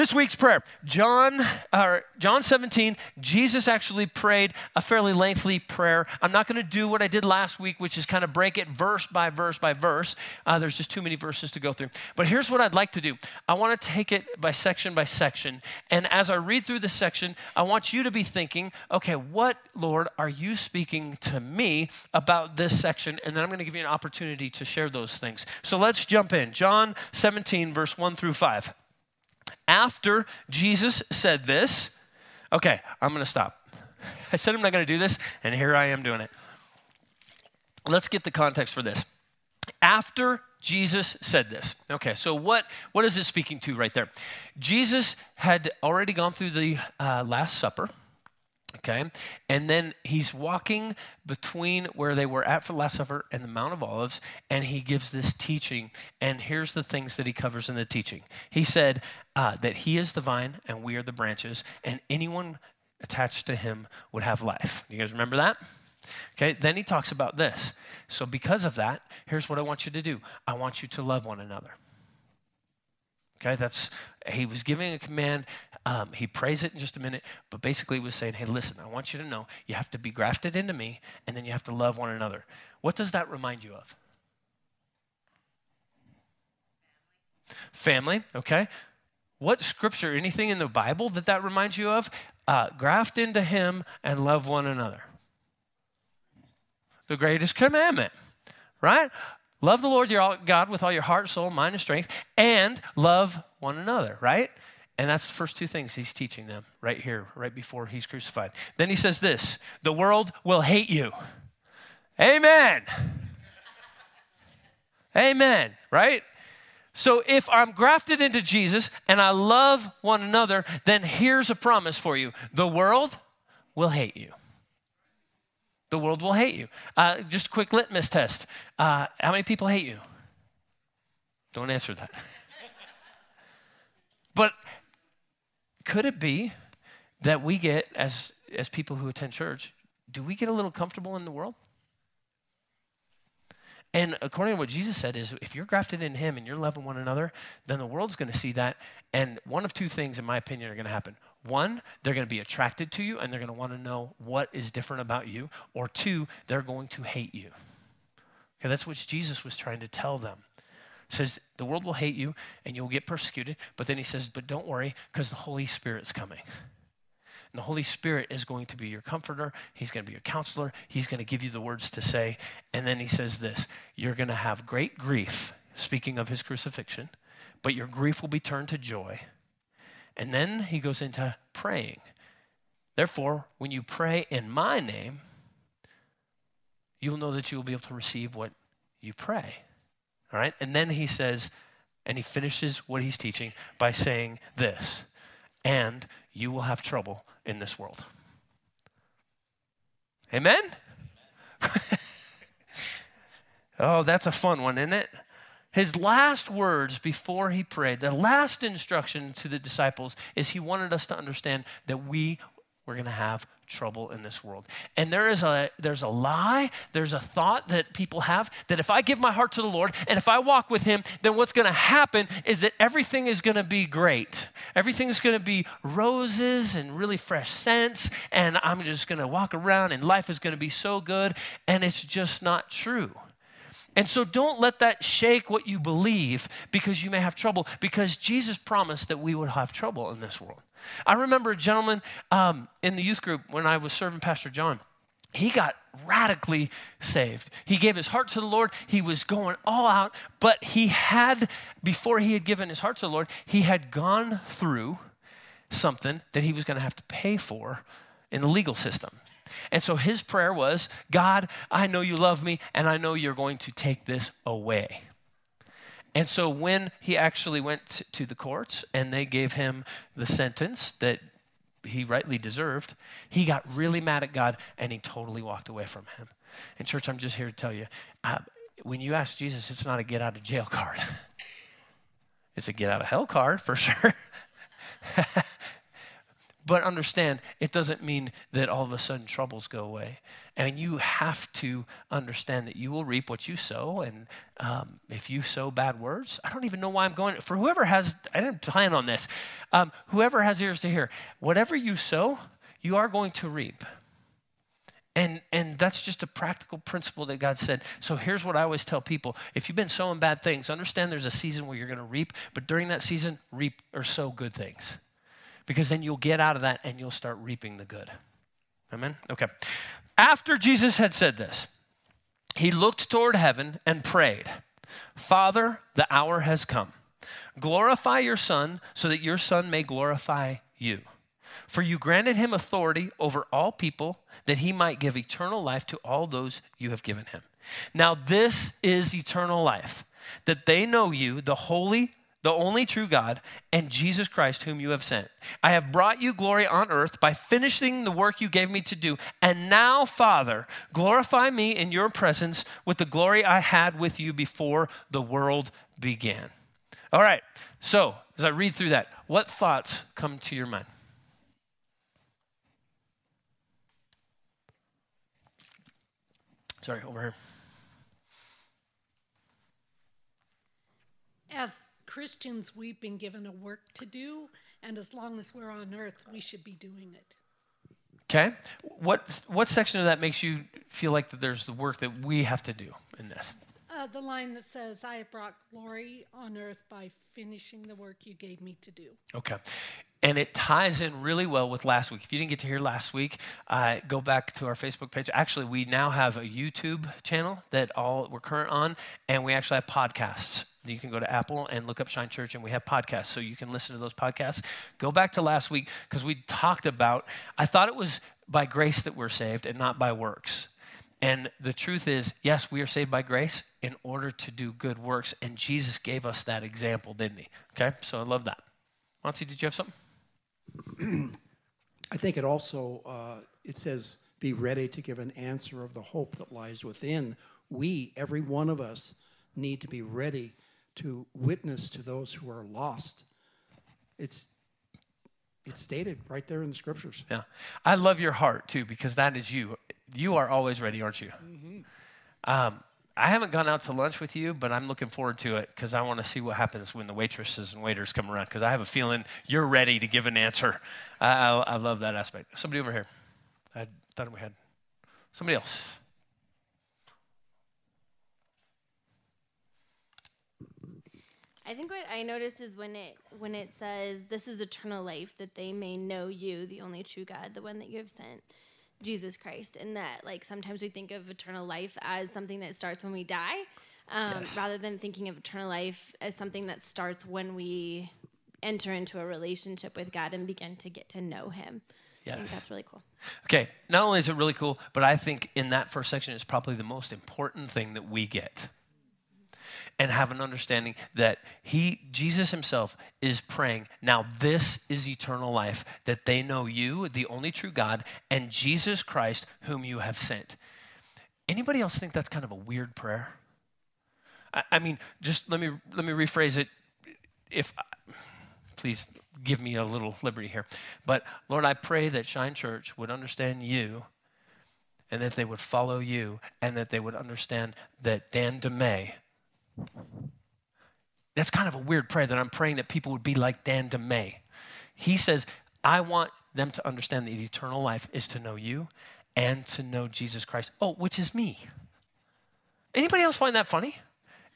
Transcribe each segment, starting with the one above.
This week's prayer, John, or John 17, Jesus actually prayed a fairly lengthy prayer. I'm not going to do what I did last week, which is kind of break it verse by verse by verse. Uh, there's just too many verses to go through. But here's what I'd like to do I want to take it by section by section. And as I read through the section, I want you to be thinking, okay, what, Lord, are you speaking to me about this section? And then I'm going to give you an opportunity to share those things. So let's jump in. John 17, verse 1 through 5 after Jesus said this, okay, I'm going to stop. I said I'm not going to do this, and here I am doing it. Let's get the context for this. After Jesus said this. Okay, so what, what is it speaking to right there? Jesus had already gone through the uh, Last Supper. Okay, and then he's walking between where they were at for Last Supper and the Mount of Olives, and he gives this teaching. And here's the things that he covers in the teaching. He said uh, that he is the vine and we are the branches, and anyone attached to him would have life. You guys remember that? Okay, then he talks about this. So, because of that, here's what I want you to do I want you to love one another. Okay, that's, he was giving a command. Um, he prays it in just a minute, but basically he was saying, hey, listen, I want you to know you have to be grafted into me, and then you have to love one another. What does that remind you of? Family, okay? What scripture, anything in the Bible that that reminds you of? Uh, graft into him and love one another. The greatest commandment, right? Love the Lord your God with all your heart, soul, mind, and strength, and love one another, right? And that's the first two things he's teaching them right here, right before he's crucified. Then he says this the world will hate you. Amen. Amen, right? So if I'm grafted into Jesus and I love one another, then here's a promise for you the world will hate you. The world will hate you. Uh, just a quick litmus test. Uh, how many people hate you? Don't answer that. but could it be that we get, as, as people who attend church, do we get a little comfortable in the world? And according to what Jesus said is if you're grafted in him and you're loving one another, then the world's going to see that. And one of two things, in my opinion, are going to happen. One, they're going to be attracted to you and they're going to want to know what is different about you. Or two, they're going to hate you. Okay, that's what Jesus was trying to tell them. Says, the world will hate you and you'll get persecuted. But then he says, but don't worry because the Holy Spirit's coming. And the Holy Spirit is going to be your comforter. He's going to be your counselor. He's going to give you the words to say. And then he says this You're going to have great grief, speaking of his crucifixion, but your grief will be turned to joy. And then he goes into praying. Therefore, when you pray in my name, you'll know that you will be able to receive what you pray. All right? And then he says, and he finishes what he's teaching by saying this, and you will have trouble in this world. Amen? oh, that's a fun one, isn't it? His last words before he prayed, the last instruction to the disciples is he wanted us to understand that we were going to have trouble in this world. And there is a there's a lie, there's a thought that people have that if I give my heart to the Lord and if I walk with him, then what's going to happen is that everything is going to be great. Everything's going to be roses and really fresh scents and I'm just going to walk around and life is going to be so good and it's just not true. And so don't let that shake what you believe because you may have trouble, because Jesus promised that we would have trouble in this world. I remember a gentleman um, in the youth group when I was serving Pastor John. He got radically saved. He gave his heart to the Lord. He was going all out, but he had, before he had given his heart to the Lord, he had gone through something that he was going to have to pay for in the legal system. And so his prayer was God, I know you love me, and I know you're going to take this away. And so when he actually went to the courts and they gave him the sentence that he rightly deserved, he got really mad at God and he totally walked away from him. And, church, I'm just here to tell you uh, when you ask Jesus, it's not a get out of jail card, it's a get out of hell card for sure. But understand, it doesn't mean that all of a sudden troubles go away. And you have to understand that you will reap what you sow. And um, if you sow bad words, I don't even know why I'm going. For whoever has, I didn't plan on this. Um, whoever has ears to hear, whatever you sow, you are going to reap. And, and that's just a practical principle that God said. So here's what I always tell people if you've been sowing bad things, understand there's a season where you're going to reap, but during that season, reap or sow good things. Because then you'll get out of that and you'll start reaping the good. Amen? Okay. After Jesus had said this, he looked toward heaven and prayed, Father, the hour has come. Glorify your Son so that your Son may glorify you. For you granted him authority over all people that he might give eternal life to all those you have given him. Now, this is eternal life, that they know you, the holy, the only true God, and Jesus Christ, whom you have sent. I have brought you glory on earth by finishing the work you gave me to do. And now, Father, glorify me in your presence with the glory I had with you before the world began. All right, so as I read through that, what thoughts come to your mind? Sorry, over here. As Christians, we've been given a work to do, and as long as we're on earth, we should be doing it. Okay. What, what section of that makes you feel like that there's the work that we have to do in this? Uh, the line that says, I have brought glory on earth by finishing the work you gave me to do. Okay. And it ties in really well with last week. If you didn't get to hear last week, uh, go back to our Facebook page. Actually, we now have a YouTube channel that all we're current on, and we actually have podcasts. You can go to Apple and look up Shine Church, and we have podcasts, so you can listen to those podcasts. Go back to last week because we talked about. I thought it was by grace that we're saved and not by works. And the truth is, yes, we are saved by grace in order to do good works, and Jesus gave us that example, didn't he? Okay, so I love that. Monty, did you have something? I think it also uh, it says be ready to give an answer of the hope that lies within. We, every one of us, need to be ready to witness to those who are lost. It's it's stated right there in the scriptures. Yeah, I love your heart too because that is you. You are always ready, aren't you? Mm-hmm. Um, I haven't gone out to lunch with you, but I'm looking forward to it because I want to see what happens when the waitresses and waiters come around because I have a feeling you're ready to give an answer. I, I, I love that aspect. Somebody over here. I thought we had somebody else. I think what I notice is when it when it says this is eternal life that they may know you, the only true God, the one that you have sent. Jesus Christ, and that like sometimes we think of eternal life as something that starts when we die, um, yes. rather than thinking of eternal life as something that starts when we enter into a relationship with God and begin to get to know Him. Yes. I think that's really cool. Okay, not only is it really cool, but I think in that first section is probably the most important thing that we get and have an understanding that he jesus himself is praying now this is eternal life that they know you the only true god and jesus christ whom you have sent. Anybody else think that's kind of a weird prayer? I, I mean just let me let me rephrase it. If please give me a little liberty here. But lord i pray that shine church would understand you and that they would follow you and that they would understand that dan demay that's kind of a weird prayer that I'm praying that people would be like Dan DeMay. He says, I want them to understand that eternal life is to know you and to know Jesus Christ. Oh, which is me. Anybody else find that funny?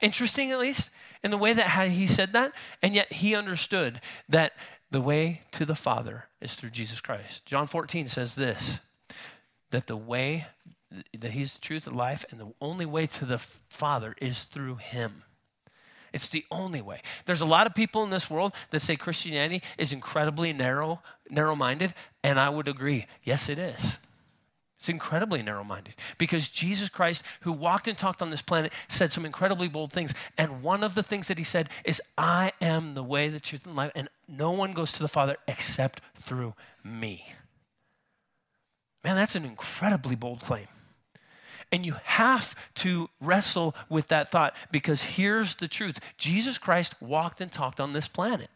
Interesting, at least, in the way that he said that? And yet he understood that the way to the Father is through Jesus Christ. John 14 says this that the way that he's the truth of life, and the only way to the Father is through him. It's the only way. There's a lot of people in this world that say Christianity is incredibly narrow, narrow-minded, and I would agree. Yes, it is. It's incredibly narrow minded because Jesus Christ, who walked and talked on this planet, said some incredibly bold things. And one of the things that he said is, I am the way, the truth, and life, and no one goes to the Father except through me. Man, that's an incredibly bold claim. And you have to wrestle with that thought because here's the truth Jesus Christ walked and talked on this planet.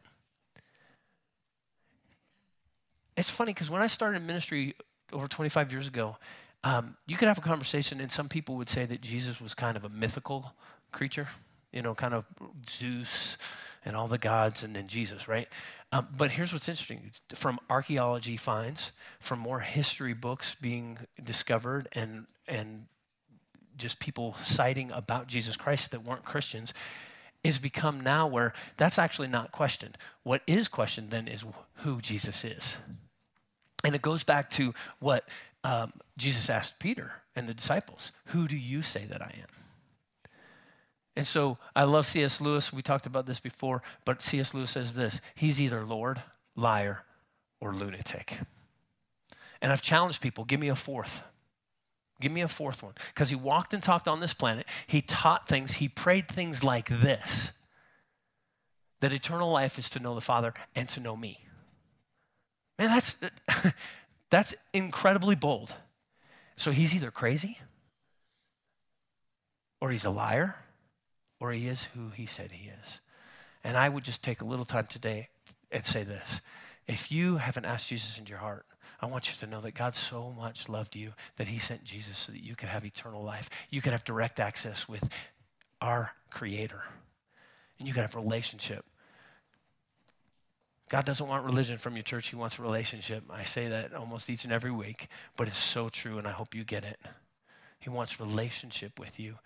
it's funny because when I started ministry over 25 years ago, um, you could have a conversation, and some people would say that Jesus was kind of a mythical creature, you know, kind of Zeus and all the gods, and then Jesus, right? Um, but here's what's interesting from archaeology finds, from more history books being discovered, and, and just people citing about Jesus Christ that weren't Christians, is become now where that's actually not questioned. What is questioned then is who Jesus is. And it goes back to what um, Jesus asked Peter and the disciples Who do you say that I am? And so I love C.S. Lewis. We talked about this before, but C.S. Lewis says this He's either Lord, liar, or lunatic. And I've challenged people give me a fourth. Give me a fourth one. Because he walked and talked on this planet. He taught things. He prayed things like this that eternal life is to know the Father and to know me. Man, that's, that's incredibly bold. So he's either crazy, or he's a liar, or he is who he said he is. And I would just take a little time today and say this if you haven't asked Jesus into your heart, I want you to know that God so much loved you that he sent Jesus so that you could have eternal life. You could have direct access with our Creator, and you could have relationship. God doesn't want religion from your church, He wants a relationship. I say that almost each and every week, but it's so true, and I hope you get it. He wants relationship with you.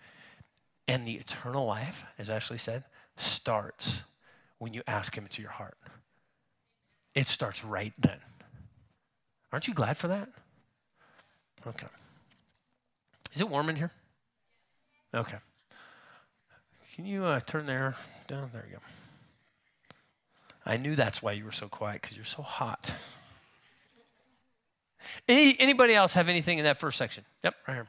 And the eternal life, as Ashley said, starts when you ask Him into your heart. It starts right then. Aren't you glad for that? Okay. Is it warm in here? Okay. Can you uh, turn there down? There you go. I knew that's why you were so quiet because you're so hot. Any, anybody else have anything in that first section? Yep, right here.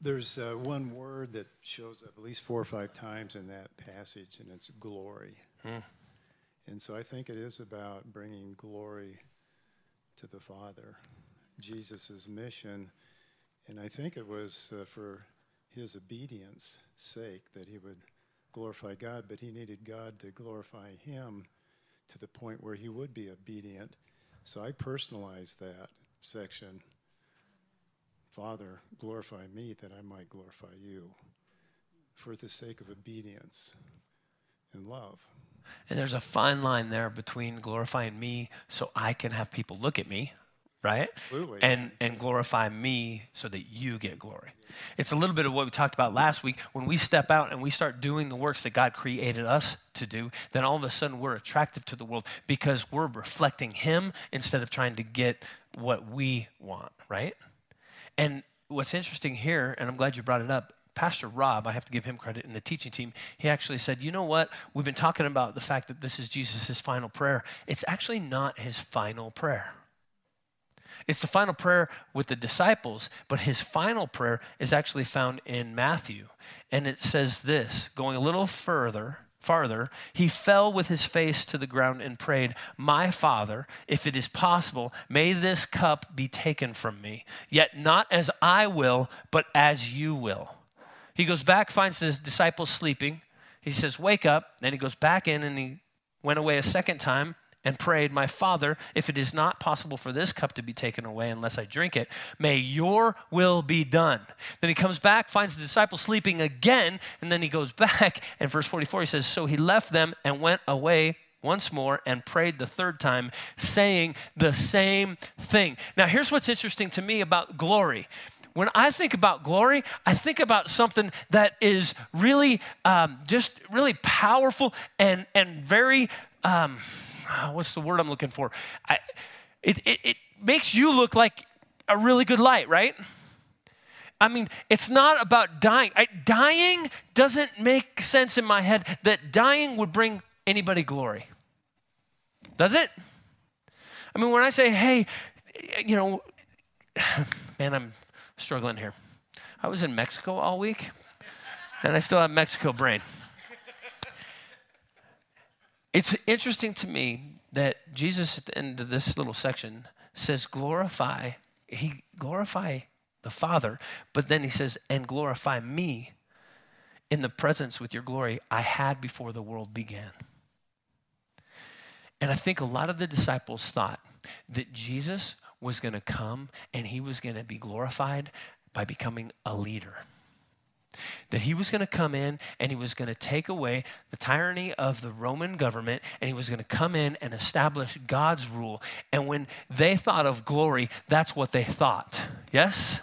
There's uh, one word that shows up at least four or five times in that passage, and it's glory. Hmm. And so I think it is about bringing glory to the Father, Jesus' mission. And I think it was uh, for his obedience sake that he would glorify God, but he needed God to glorify him to the point where he would be obedient. So I personalized that section. Father, glorify me that I might glorify you for the sake of obedience and love. And there's a fine line there between glorifying me so I can have people look at me, right? Absolutely. And and glorify me so that you get glory. It's a little bit of what we talked about last week. When we step out and we start doing the works that God created us to do, then all of a sudden we're attractive to the world because we're reflecting him instead of trying to get what we want, right? And what's interesting here, and I'm glad you brought it up, Pastor Rob, I have to give him credit in the teaching team, he actually said, You know what? We've been talking about the fact that this is Jesus' final prayer. It's actually not his final prayer. It's the final prayer with the disciples, but his final prayer is actually found in Matthew. And it says this going a little further, farther, he fell with his face to the ground and prayed, My Father, if it is possible, may this cup be taken from me, yet not as I will, but as you will. He goes back, finds the disciples sleeping. He says, Wake up. Then he goes back in and he went away a second time and prayed, My Father, if it is not possible for this cup to be taken away unless I drink it, may your will be done. Then he comes back, finds the disciples sleeping again, and then he goes back. And verse 44, he says, So he left them and went away once more and prayed the third time, saying the same thing. Now, here's what's interesting to me about glory when I think about glory, I think about something that is really um, just really powerful and, and very, um, what's the word I'm looking for? I, it, it, it makes you look like a really good light, right? I mean, it's not about dying. I, dying doesn't make sense in my head that dying would bring anybody glory. Does it? I mean, when I say, hey, you know, man, I'm struggling here. I was in Mexico all week, and I still have Mexico brain. It's interesting to me that Jesus at the end of this little section says, glorify, he glorify the Father, but then he says, and glorify me in the presence with your glory I had before the world began. And I think a lot of the disciples thought that Jesus was going to come and he was going to be glorified by becoming a leader. That he was going to come in and he was going to take away the tyranny of the Roman government and he was going to come in and establish God's rule. And when they thought of glory, that's what they thought. Yes?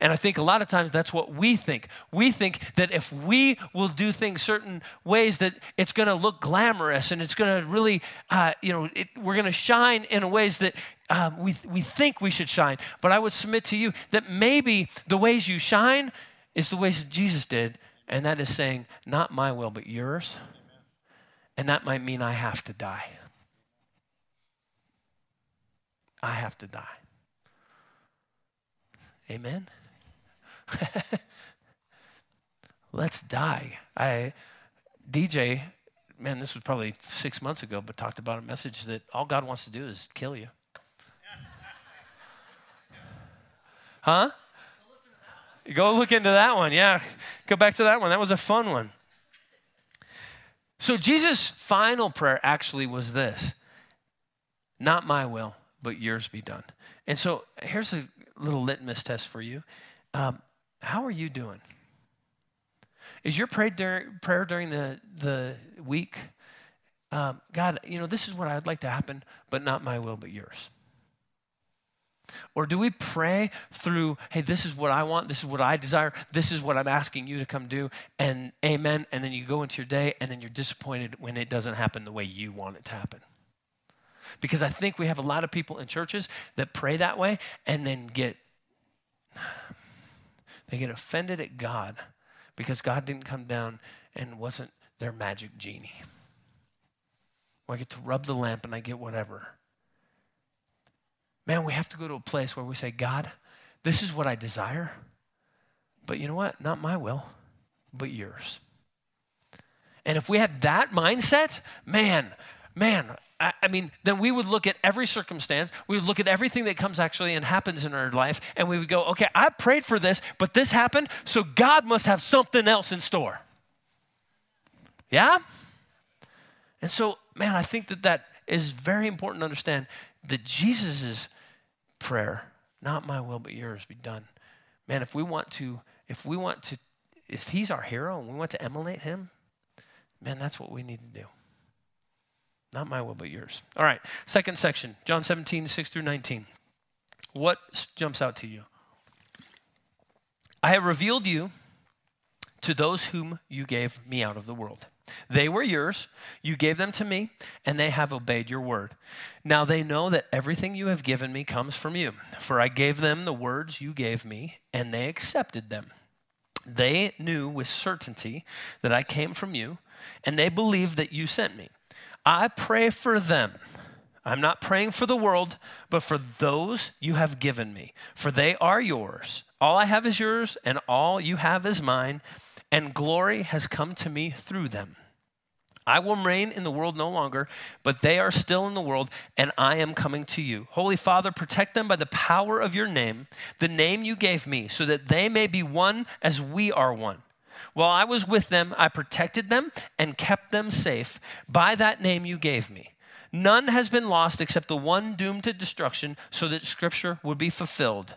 And I think a lot of times that's what we think. We think that if we will do things certain ways, that it's going to look glamorous and it's going to really, uh, you know, it, we're going to shine in ways that um, we, we think we should shine. But I would submit to you that maybe the ways you shine is the ways that Jesus did, and that is saying, not my will, but yours. And that might mean I have to die. I have to die. Amen? Let's die. I, DJ, man, this was probably six months ago, but talked about a message that all God wants to do is kill you. Huh? Go look into that one. Yeah. Go back to that one. That was a fun one. So Jesus' final prayer actually was this Not my will, but yours be done. And so here's a little litmus test for you. Um, how are you doing? Is your prayer during, prayer during the, the week, um, God, you know, this is what I'd like to happen, but not my will, but yours? Or do we pray through, hey, this is what I want, this is what I desire, this is what I'm asking you to come do, and amen, and then you go into your day and then you're disappointed when it doesn't happen the way you want it to happen? Because I think we have a lot of people in churches that pray that way and then get they get offended at God because God didn't come down and wasn't their magic genie. I get to rub the lamp and I get whatever. Man, we have to go to a place where we say, God, this is what I desire. But you know what? Not my will, but yours. And if we had that mindset, man, man, I, I mean, then we would look at every circumstance, we would look at everything that comes actually and happens in our life, and we would go, okay, I prayed for this, but this happened, so God must have something else in store. Yeah? And so, man, I think that that is very important to understand that Jesus' prayer, not my will, but yours, be done. Man, if we want to, if we want to, if he's our hero and we want to emulate him, man, that's what we need to do. Not my will, but yours. All right, second section, John 17, 6 through 19. What jumps out to you? I have revealed you to those whom you gave me out of the world. They were yours, you gave them to me, and they have obeyed your word. Now they know that everything you have given me comes from you, for I gave them the words you gave me, and they accepted them. They knew with certainty that I came from you, and they believed that you sent me. I pray for them. I'm not praying for the world, but for those you have given me, for they are yours. All I have is yours, and all you have is mine, and glory has come to me through them. I will reign in the world no longer, but they are still in the world, and I am coming to you. Holy Father, protect them by the power of your name, the name you gave me, so that they may be one as we are one. While I was with them, I protected them and kept them safe by that name you gave me. None has been lost except the one doomed to destruction, so that scripture would be fulfilled.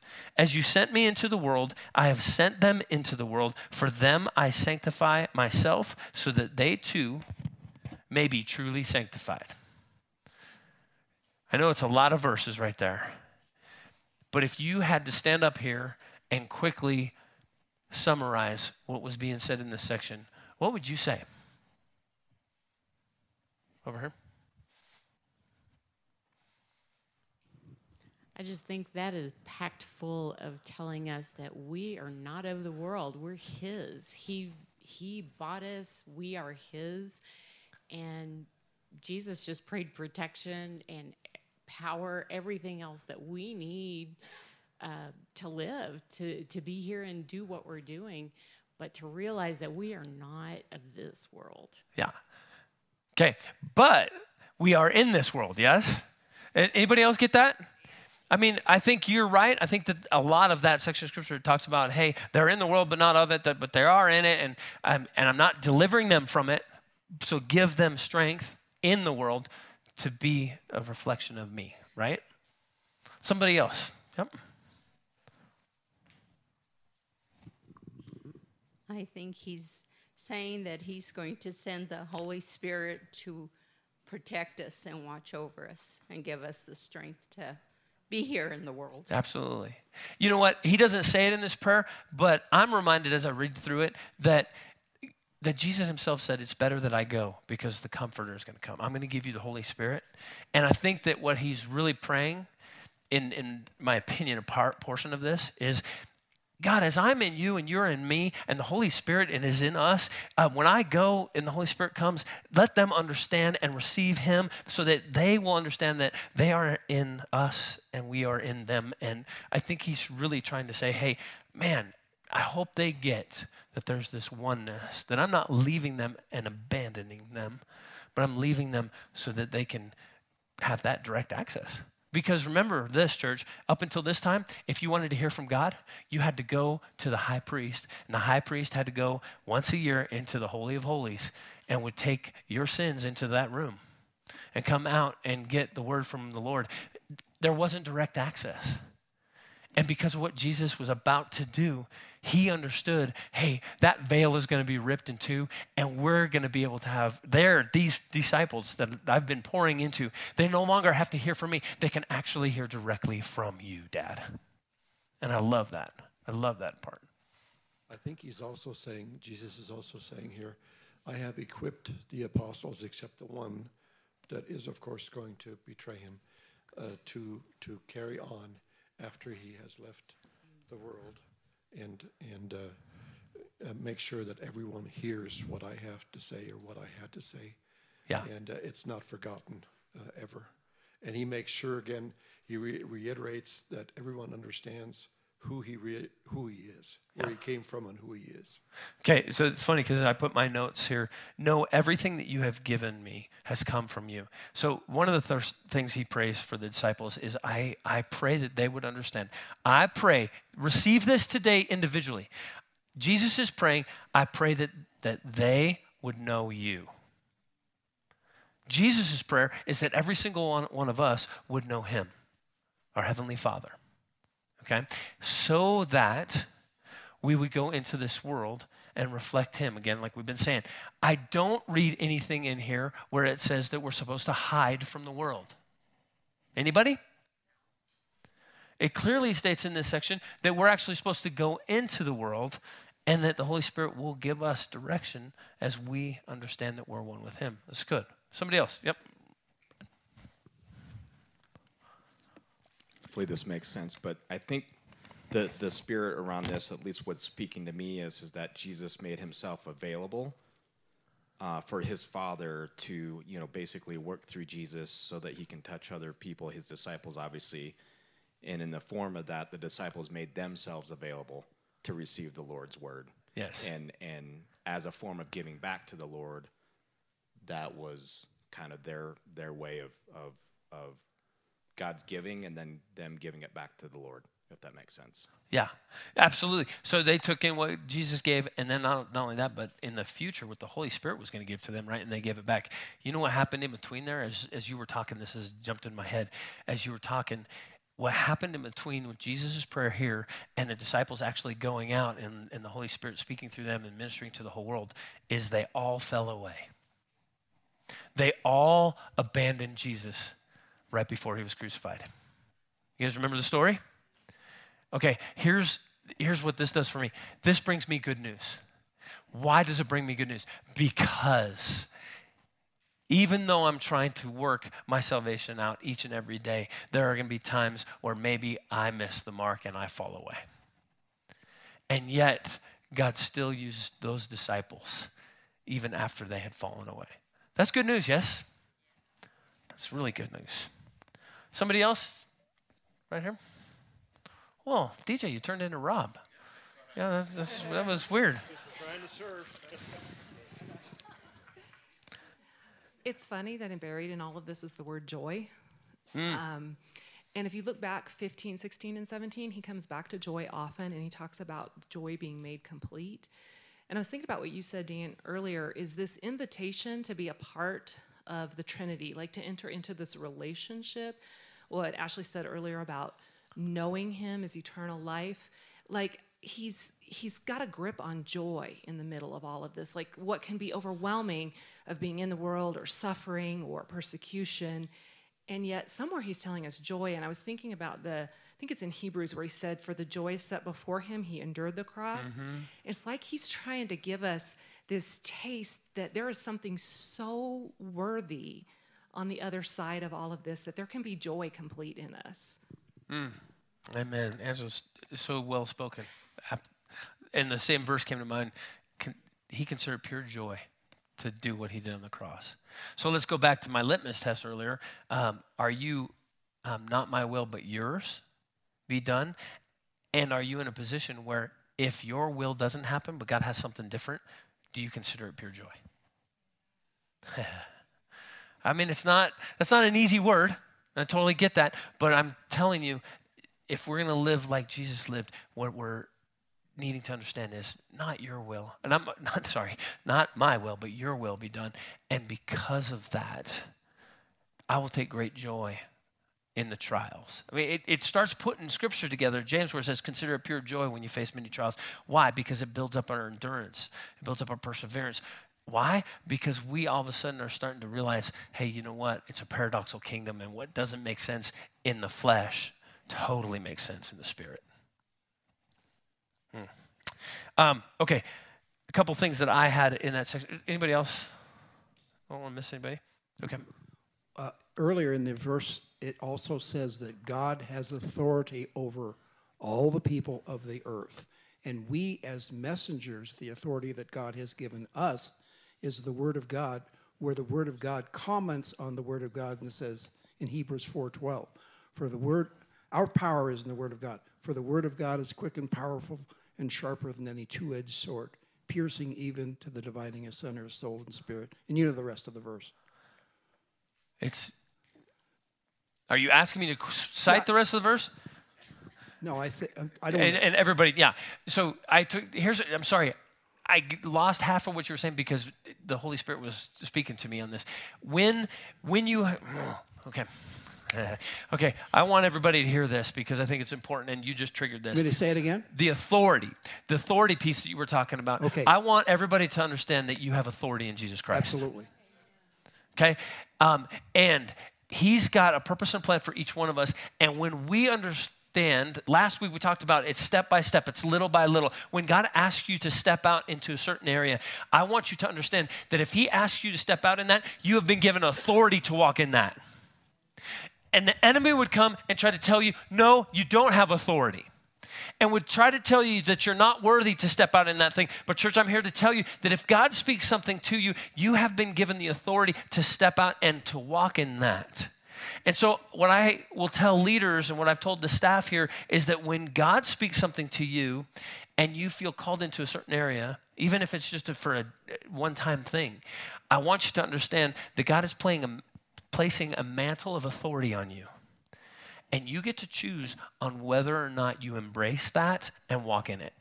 As you sent me into the world, I have sent them into the world. For them I sanctify myself, so that they too may be truly sanctified. I know it's a lot of verses right there. But if you had to stand up here and quickly summarize what was being said in this section, what would you say? Over here. I just think that is packed full of telling us that we are not of the world. We're His. He He bought us. We are His, and Jesus just prayed protection and power, everything else that we need uh, to live, to, to be here and do what we're doing, but to realize that we are not of this world. Yeah. Okay, but we are in this world, yes? Anybody else get that? I mean, I think you're right. I think that a lot of that section of scripture talks about, hey, they're in the world, but not of it, but they are in it, and I'm, and I'm not delivering them from it. So give them strength in the world to be a reflection of me, right? Somebody else. Yep. I think he's saying that he's going to send the Holy Spirit to protect us and watch over us and give us the strength to be here in the world. Absolutely. You know what? He doesn't say it in this prayer, but I'm reminded as I read through it that that Jesus himself said it's better that I go because the comforter is going to come. I'm going to give you the Holy Spirit. And I think that what he's really praying in in my opinion a part portion of this is God, as I'm in you and you're in me, and the Holy Spirit is in us, uh, when I go and the Holy Spirit comes, let them understand and receive Him so that they will understand that they are in us and we are in them. And I think He's really trying to say, hey, man, I hope they get that there's this oneness, that I'm not leaving them and abandoning them, but I'm leaving them so that they can have that direct access. Because remember this, church, up until this time, if you wanted to hear from God, you had to go to the high priest. And the high priest had to go once a year into the Holy of Holies and would take your sins into that room and come out and get the word from the Lord. There wasn't direct access. And because of what Jesus was about to do, he understood hey, that veil is going to be ripped in two, and we're going to be able to have there, these disciples that I've been pouring into, they no longer have to hear from me. They can actually hear directly from you, Dad. And I love that. I love that part. I think he's also saying, Jesus is also saying here, I have equipped the apostles, except the one that is, of course, going to betray him, uh, to, to carry on after he has left the world and, and uh, uh, make sure that everyone hears what I have to say or what I had to say. Yeah. And uh, it's not forgotten uh, ever. And he makes sure, again, he re- reiterates that everyone understands who he re- who he is, where he came from, and who he is. Okay, so it's funny because I put my notes here. No, everything that you have given me has come from you. So one of the thir- things he prays for the disciples is I, I pray that they would understand. I pray, receive this today individually. Jesus is praying, I pray that, that they would know you. Jesus' prayer is that every single one, one of us would know him, our Heavenly Father okay? So that we would go into this world and reflect him. Again like we've been saying i don't read anything in here where it says that we're supposed to hide from the world. Anybody? It clearly states in this section that we're actually supposed to go into the world and that the holy spirit will give us direction as we understand that we're one with him. That's good. Somebody else? Yep hopefully this makes sense but i think the the spirit around this at least what's speaking to me is is that jesus made himself available uh, for his father to you know basically work through jesus so that he can touch other people his disciples obviously. And in the form of that the disciples made themselves available to receive the lord's word. Yes. And and as a form of giving back to the lord that was kind of their their way of of of God's giving and then them giving it back to the Lord, if that makes sense. Yeah, absolutely. So they took in what Jesus gave, and then not, not only that, but in the future, what the Holy Spirit was going to give to them, right? And they gave it back. You know what happened in between there? As, as you were talking, this has jumped in my head. As you were talking, what happened in between with Jesus' prayer here and the disciples actually going out and, and the Holy Spirit speaking through them and ministering to the whole world is they all fell away. They all abandoned Jesus right before he was crucified. You guys remember the story? Okay, here's, here's what this does for me. This brings me good news. Why does it bring me good news? Because even though I'm trying to work my salvation out each and every day, there are going to be times where maybe I miss the mark and I fall away. And yet, God still used those disciples even after they had fallen away. That's good news, yes? That's really good news. Somebody else? Right here? Well, DJ, you turned into Rob. Yeah, that's, that's, that was weird. Trying to serve. It's funny that buried in all of this is the word joy. Um, and if you look back 15, 16, and 17, he comes back to joy often and he talks about joy being made complete. And I was thinking about what you said, Dan, earlier is this invitation to be a part of the Trinity, like to enter into this relationship. What Ashley said earlier about knowing him as eternal life. Like he's he's got a grip on joy in the middle of all of this like what can be overwhelming of being in the world or suffering or persecution and yet somewhere he's telling us joy and i was thinking about the i think it's in hebrews where he said for the joy set before him he endured the cross mm-hmm. it's like he's trying to give us this taste that there is something so worthy on the other side of all of this that there can be joy complete in us Amen. Angela's so well spoken. And the same verse came to mind. He considered pure joy to do what he did on the cross. So let's go back to my litmus test earlier. Um, are you um, not my will but yours be done? And are you in a position where if your will doesn't happen but God has something different, do you consider it pure joy? I mean, it's not, that's not an easy word. I totally get that. But I'm telling you, if we're going to live like Jesus lived, what we're needing to understand is not your will, and I'm not sorry, not my will, but your will be done. And because of that, I will take great joy in the trials. I mean, it, it starts putting scripture together. James, where it says, consider it pure joy when you face many trials. Why? Because it builds up our endurance, it builds up our perseverance. Why? Because we all of a sudden are starting to realize, hey, you know what? It's a paradoxical kingdom, and what doesn't make sense in the flesh totally makes sense in the spirit. Hmm. Um, okay, a couple things that I had in that section. Anybody else? I don't want to miss anybody. Okay. Uh, earlier in the verse, it also says that God has authority over all the people of the earth. And we, as messengers, the authority that God has given us is the Word of God, where the Word of God comments on the Word of God and says in Hebrews 4:12, "For the Word, our power is in the Word of God. For the Word of God is quick and powerful and sharper than any two-edged sword, piercing even to the dividing of of soul and spirit." And you know the rest of the verse. It's. Are you asking me to cite the rest of the verse? No, I say um, I don't. And, and everybody, yeah. So I took. Here's. I'm sorry. I lost half of what you were saying because the Holy Spirit was speaking to me on this. When, when you, okay, okay. I want everybody to hear this because I think it's important, and you just triggered this. Will you say it again? The authority, the authority piece that you were talking about. Okay. I want everybody to understand that you have authority in Jesus Christ. Absolutely. Okay? Um, and He's got a purpose and plan for each one of us. And when we understand, last week we talked about it's step by step, it's little by little. When God asks you to step out into a certain area, I want you to understand that if He asks you to step out in that, you have been given authority to walk in that. And the enemy would come and try to tell you, no, you don't have authority. And would try to tell you that you're not worthy to step out in that thing. But, church, I'm here to tell you that if God speaks something to you, you have been given the authority to step out and to walk in that. And so, what I will tell leaders and what I've told the staff here is that when God speaks something to you and you feel called into a certain area, even if it's just a, for a one time thing, I want you to understand that God is playing a, placing a mantle of authority on you. And you get to choose on whether or not you embrace that and walk in it.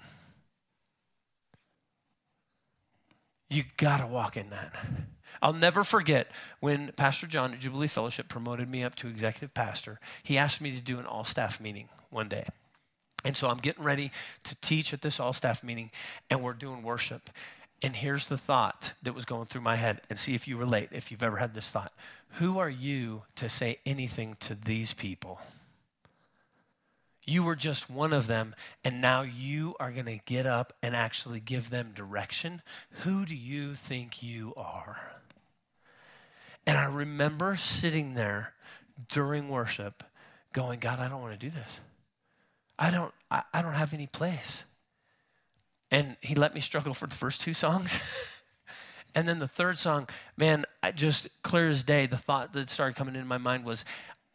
You gotta walk in that. I'll never forget when Pastor John at Jubilee Fellowship promoted me up to executive pastor. He asked me to do an all staff meeting one day. And so I'm getting ready to teach at this all staff meeting, and we're doing worship. And here's the thought that was going through my head, and see if you relate, if you've ever had this thought. Who are you to say anything to these people? You were just one of them, and now you are going to get up and actually give them direction. Who do you think you are? And I remember sitting there during worship going, God, I don't want to do this. I don't, I, I don't have any place. And he let me struggle for the first two songs. and then the third song, man, I just clear as day, the thought that started coming into my mind was,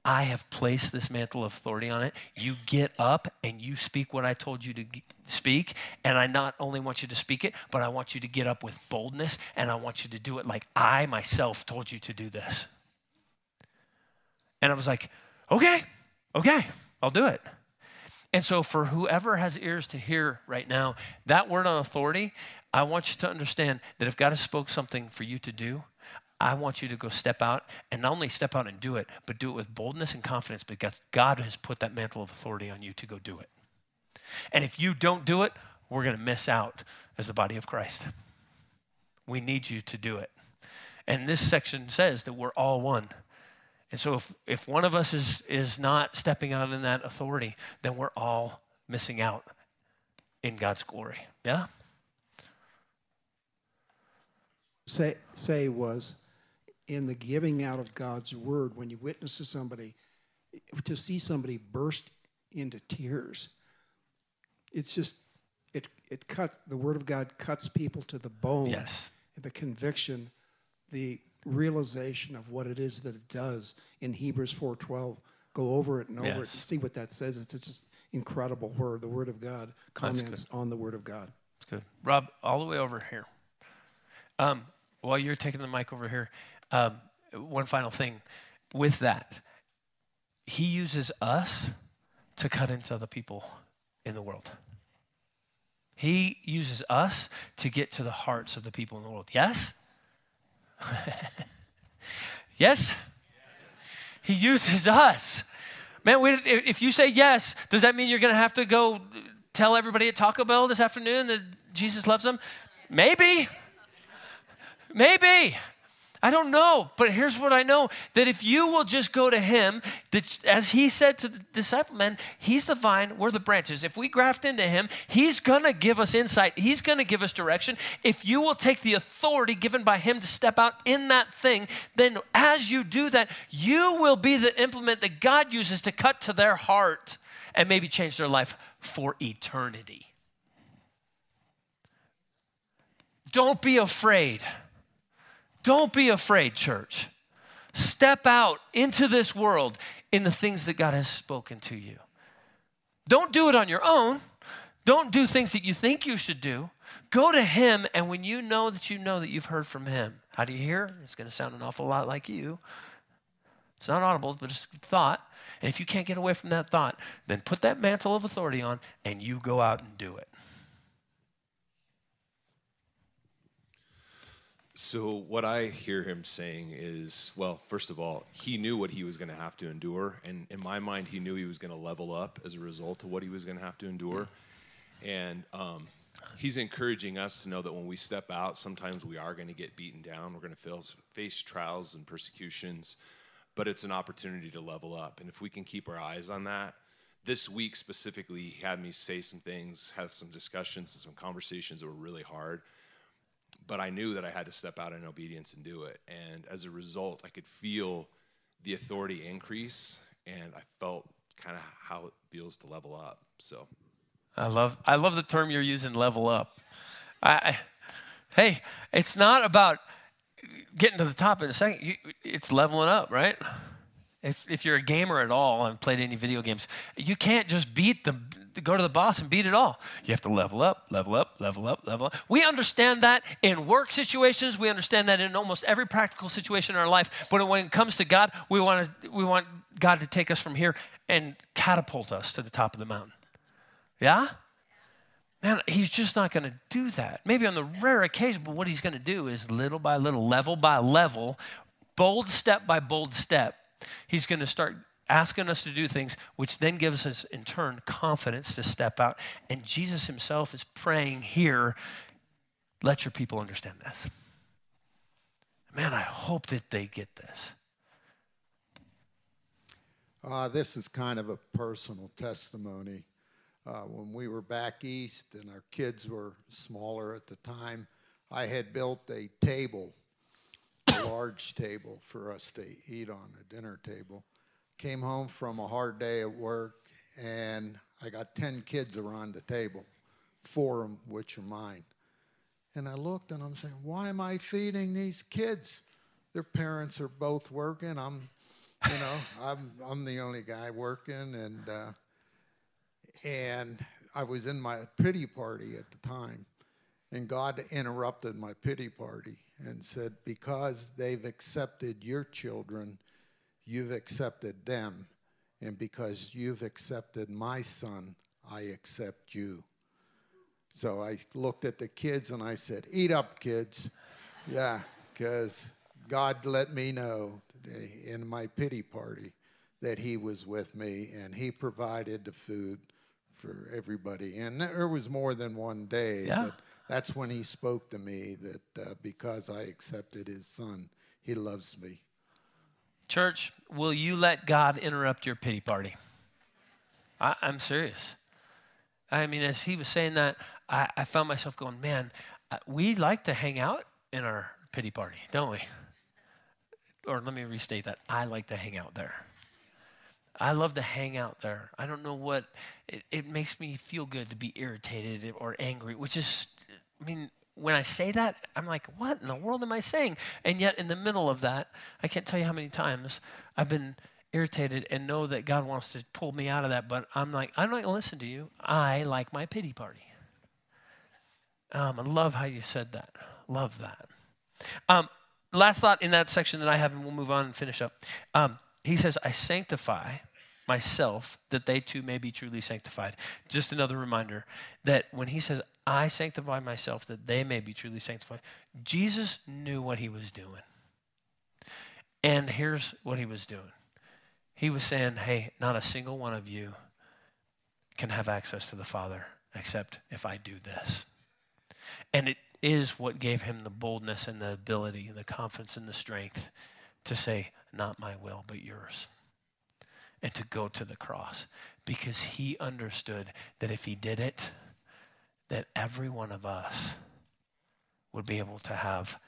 I have placed this mantle of authority on it. You get up and you speak what I told you to speak. And I not only want you to speak it, but I want you to get up with boldness and I want you to do it like I myself told you to do this. And I was like, okay, okay, I'll do it. And so, for whoever has ears to hear right now, that word on authority, I want you to understand that if God has spoke something for you to do, I want you to go step out and not only step out and do it, but do it with boldness and confidence because God has put that mantle of authority on you to go do it. And if you don't do it, we're going to miss out as the body of Christ. We need you to do it. And this section says that we're all one. And so if, if one of us is, is not stepping out in that authority, then we're all missing out in God's glory. Yeah? Say, say was in the giving out of God's word, when you witness to somebody, to see somebody burst into tears, it's just, it, it cuts, the word of God cuts people to the bone. Yes. The conviction, the realization of what it is that it does in Hebrews 4.12. Go over it and over it Yes. to see what that says. It's, it's just incredible word. the word of God comments on the word of God. It's good. Rob, all the way over here. Um, while you're taking the mic over here, um, one final thing with that. He uses us to cut into other people in the world. He uses us to get to the hearts of the people in the world. Yes? yes? He uses us. Man, if you say yes, does that mean you're going to have to go tell everybody at Taco Bell this afternoon that Jesus loves them? Maybe. Maybe. I don't know, but here's what I know that if you will just go to him, that as he said to the disciple men, he's the vine, we're the branches. If we graft into him, he's gonna give us insight, he's gonna give us direction. If you will take the authority given by him to step out in that thing, then as you do that, you will be the implement that God uses to cut to their heart and maybe change their life for eternity. Don't be afraid. Don't be afraid, church. Step out into this world in the things that God has spoken to you. Don't do it on your own. Don't do things that you think you should do. Go to Him, and when you know that you know that you've heard from Him, how do you hear? It's going to sound an awful lot like you. It's not audible, but it's a thought. And if you can't get away from that thought, then put that mantle of authority on and you go out and do it. So what I hear him saying is, well, first of all, he knew what he was going to have to endure, and in my mind, he knew he was going to level up as a result of what he was going to have to endure. And um, he's encouraging us to know that when we step out, sometimes we are going to get beaten down. We're going to face trials and persecutions, but it's an opportunity to level up. And if we can keep our eyes on that, this week specifically, he had me say some things, have some discussions and some conversations that were really hard but I knew that I had to step out in obedience and do it. And as a result, I could feel the authority increase, and I felt kind of how it feels to level up. So, I love I love the term you're using, level up. I, I hey, it's not about getting to the top in a second. You, it's leveling up, right? If if you're a gamer at all and played any video games, you can't just beat the go to the boss and beat it all. You have to level up, level up, level up, level up. We understand that in work situations. We understand that in almost every practical situation in our life. But when it comes to God, we want to we want God to take us from here and catapult us to the top of the mountain. Yeah? Man, he's just not going to do that. Maybe on the rare occasion, but what he's going to do is little by little, level by level, bold step by bold step, he's going to start asking us to do things, which then gives us, in turn, confidence to step out. And Jesus himself is praying here, let your people understand this. Man, I hope that they get this. Uh, this is kind of a personal testimony. Uh, when we were back east and our kids were smaller at the time, I had built a table, a large table for us to eat on, a dinner table. Came home from a hard day at work, and I got 10 kids around the table, four of them which are mine. And I looked and I'm saying, why am I feeding these kids? Their parents are both working. I'm You know, I'm I'm the only guy working, and uh, and I was in my pity party at the time, and God interrupted my pity party and said, "Because they've accepted your children, you've accepted them, and because you've accepted my son, I accept you." So I looked at the kids and I said, Eat up, kids. Yeah, because God let me know in my pity party that He was with me and He provided the food for everybody. And there was more than one day. Yeah. But that's when He spoke to me that uh, because I accepted His Son, He loves me. Church, will you let God interrupt your pity party? I, I'm serious. I mean, as he was saying that, I, I found myself going, man, uh, we like to hang out in our pity party, don't we? Or let me restate that. I like to hang out there. I love to hang out there. I don't know what, it, it makes me feel good to be irritated or angry, which is, I mean, when I say that, I'm like, what in the world am I saying? And yet, in the middle of that, I can't tell you how many times I've been irritated and know that God wants to pull me out of that, but I'm like, I'm not going to listen to you. I like my pity party. Um, I love how you said that. Love that. Um, last thought in that section that I have, and we'll move on and finish up. Um, he says, I sanctify myself that they too may be truly sanctified. Just another reminder that when he says, I sanctify myself that they may be truly sanctified, Jesus knew what he was doing. And here's what he was doing he was saying, Hey, not a single one of you can have access to the Father except if I do this. And it is what gave him the boldness and the ability and the confidence and the strength to say, Not my will, but yours. And to go to the cross because he understood that if he did it, that every one of us would be able to have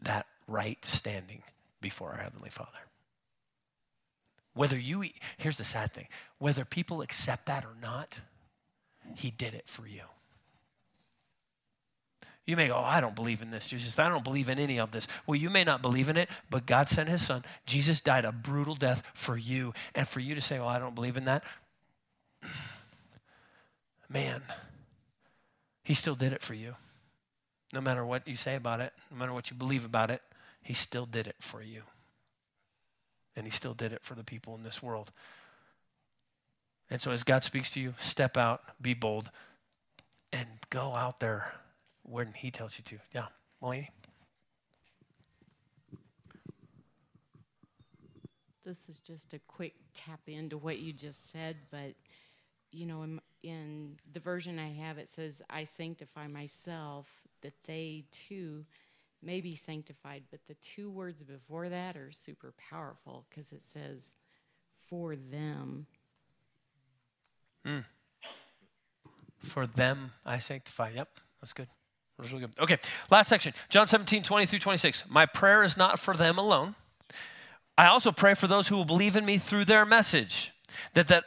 that right standing before our Heavenly Father. Whether you, here's the sad thing whether people accept that or not, He did it for you. You may go, oh, I don't believe in this, Jesus. I don't believe in any of this. Well, you may not believe in it, but God sent his son. Jesus died a brutal death for you. And for you to say, well, I don't believe in that, man, he still did it for you. No matter what you say about it, no matter what you believe about it, he still did it for you. And he still did it for the people in this world. And so as God speaks to you, step out, be bold, and go out there when he tells you to. Yeah, Melanie? This is just a quick tap into what you just said, but you know, in, in the version I have, it says, I sanctify myself that they too may be sanctified. But the two words before that are super powerful because it says, for them. Mm. For them I sanctify. Yep, that's good. That's really good. Okay, last section John 17, 20 through 26. My prayer is not for them alone. I also pray for those who will believe in me through their message, that, that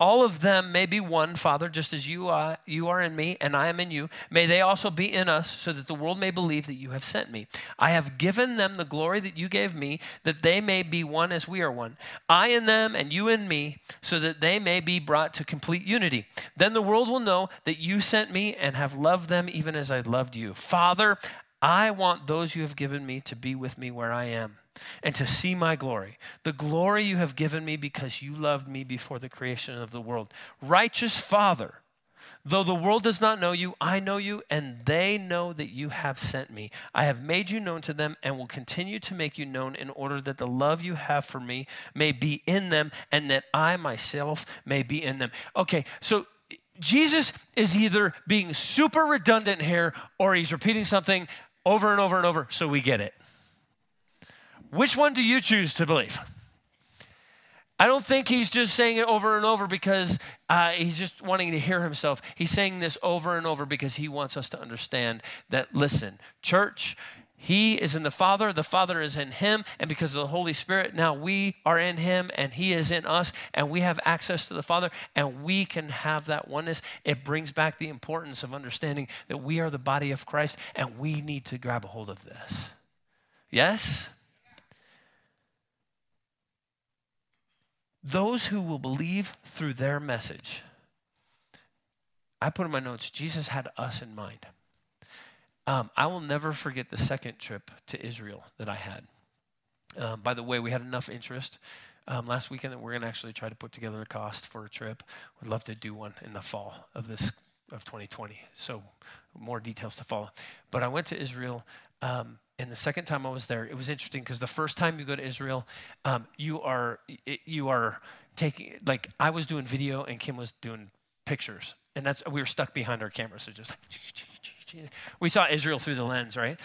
all of them may be one, Father, just as you are, you are in me and I am in you. May they also be in us, so that the world may believe that you have sent me. I have given them the glory that you gave me, that they may be one as we are one. I in them and you in me, so that they may be brought to complete unity. Then the world will know that you sent me and have loved them even as I loved you. Father, I want those you have given me to be with me where I am and to see my glory, the glory you have given me because you loved me before the creation of the world. Righteous Father, though the world does not know you, I know you, and they know that you have sent me. I have made you known to them and will continue to make you known in order that the love you have for me may be in them and that I myself may be in them. Okay, so Jesus is either being super redundant here or he's repeating something over and over and over so we get it. Which one do you choose to believe? I don't think he's just saying it over and over because uh, he's just wanting to hear himself. He's saying this over and over because he wants us to understand that, listen, church, he is in the Father, the Father is in him, and because of the Holy Spirit, now we are in him and he is in us, and we have access to the Father, and we can have that oneness. It brings back the importance of understanding that we are the body of Christ and we need to grab a hold of this. Yes? Those who will believe through their message. I put in my notes, Jesus had us in mind. Um, I will never forget the second trip to Israel that I had. Um, by the way, we had enough interest um, last weekend that we're going to actually try to put together a cost for a trip. We'd love to do one in the fall of this of 2020. So more details to follow. But I went to Israel. Um, and the second time I was there, it was interesting because the first time you go to Israel, um, you are you are taking like I was doing video and Kim was doing pictures, and that's we were stuck behind our cameras, so just we saw Israel through the lens, right?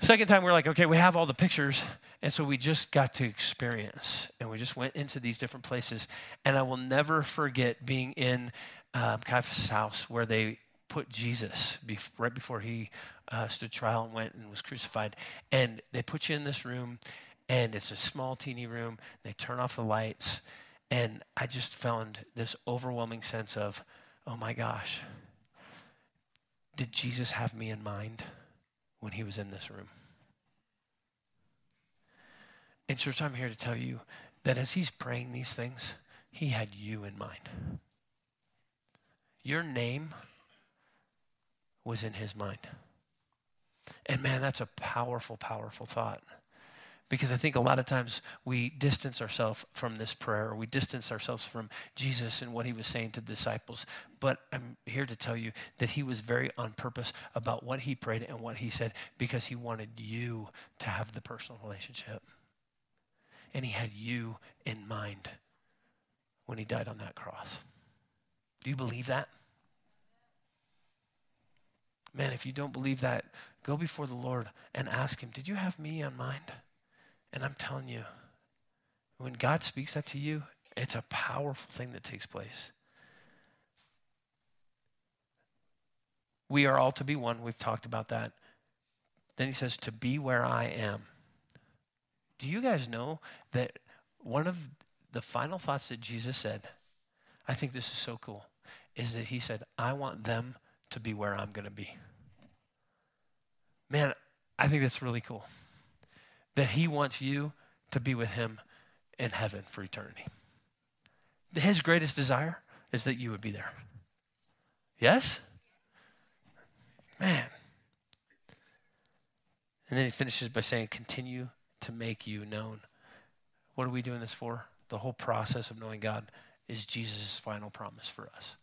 Second time we are like, okay, we have all the pictures, and so we just got to experience, and we just went into these different places, and I will never forget being in um, Caiaphas' house where they put Jesus right before he uh, stood trial and went and was crucified. And they put you in this room, and it's a small, teeny room. They turn off the lights, and I just found this overwhelming sense of, oh my gosh, did Jesus have me in mind when he was in this room? And church, I'm here to tell you that as he's praying these things, he had you in mind. Your name was in his mind. And man, that's a powerful, powerful thought. Because I think a lot of times we distance ourselves from this prayer, we distance ourselves from Jesus and what he was saying to the disciples. But I'm here to tell you that he was very on purpose about what he prayed and what he said because he wanted you to have the personal relationship. And he had you in mind when he died on that cross. Do you believe that? Man, if you don't believe that, go before the Lord and ask Him, Did you have me on mind? And I'm telling you, when God speaks that to you, it's a powerful thing that takes place. We are all to be one. We've talked about that. Then he says, To be where I am. Do you guys know that one of the final thoughts that Jesus said, I think this is so cool, is that he said, I want them to be where I'm going to be. Man, I think that's really cool. That he wants you to be with him in heaven for eternity. His greatest desire is that you would be there. Yes? Man. And then he finishes by saying, continue to make you known. What are we doing this for? The whole process of knowing God is Jesus' final promise for us.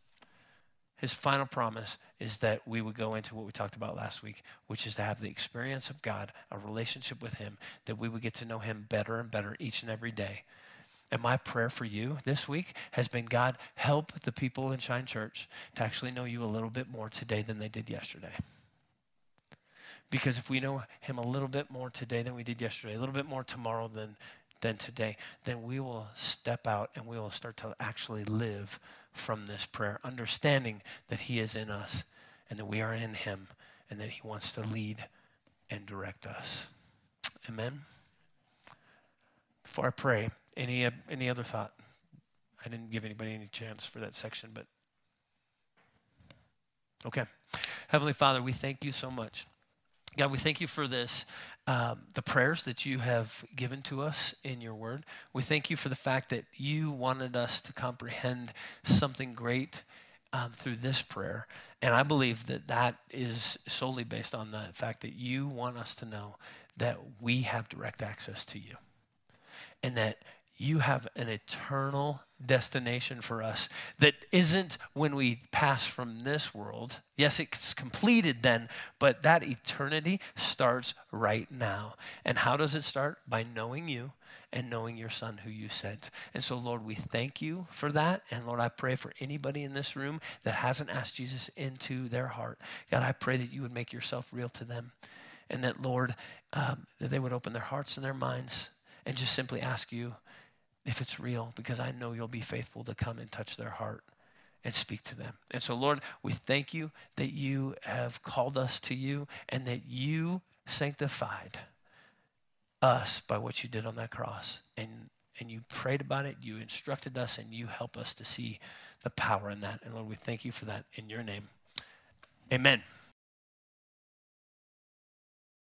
His final promise is that we would go into what we talked about last week, which is to have the experience of God, a relationship with Him, that we would get to know Him better and better each and every day. And my prayer for you this week has been God, help the people in Shine Church to actually know you a little bit more today than they did yesterday. Because if we know Him a little bit more today than we did yesterday, a little bit more tomorrow than, than today, then we will step out and we will start to actually live from this prayer, understanding that He is in us and that we are in Him and that He wants to lead and direct us. Amen. Before I pray, any, any other thought? I didn't give anybody any chance for that section, but okay. Heavenly Father, we thank you so much. God, we thank you for this um, the prayers that you have given to us in your word. We thank you for the fact that you wanted us to comprehend something great um, through this prayer. And I believe that that is solely based on the fact that you want us to know that we have direct access to you and that you have an eternal destination for us that isn't when we pass from this world. Yes, it's completed then, but that eternity starts right now. And how does it start? By knowing you and knowing your son who you sent. And so, Lord, we thank you for that. And Lord, I pray for anybody in this room that hasn't asked Jesus into their heart. God, I pray that you would make yourself real to them. And that, Lord, um, that they would open their hearts and their minds and just simply ask you if it's real, because I know you'll be faithful to come and touch their heart and speak to them. And so, Lord, we thank you that you have called us to you and that you sanctified us by what you did on that cross. And, and you prayed about it, you instructed us, and you help us to see the power in that. And Lord, we thank you for that in your name. Amen.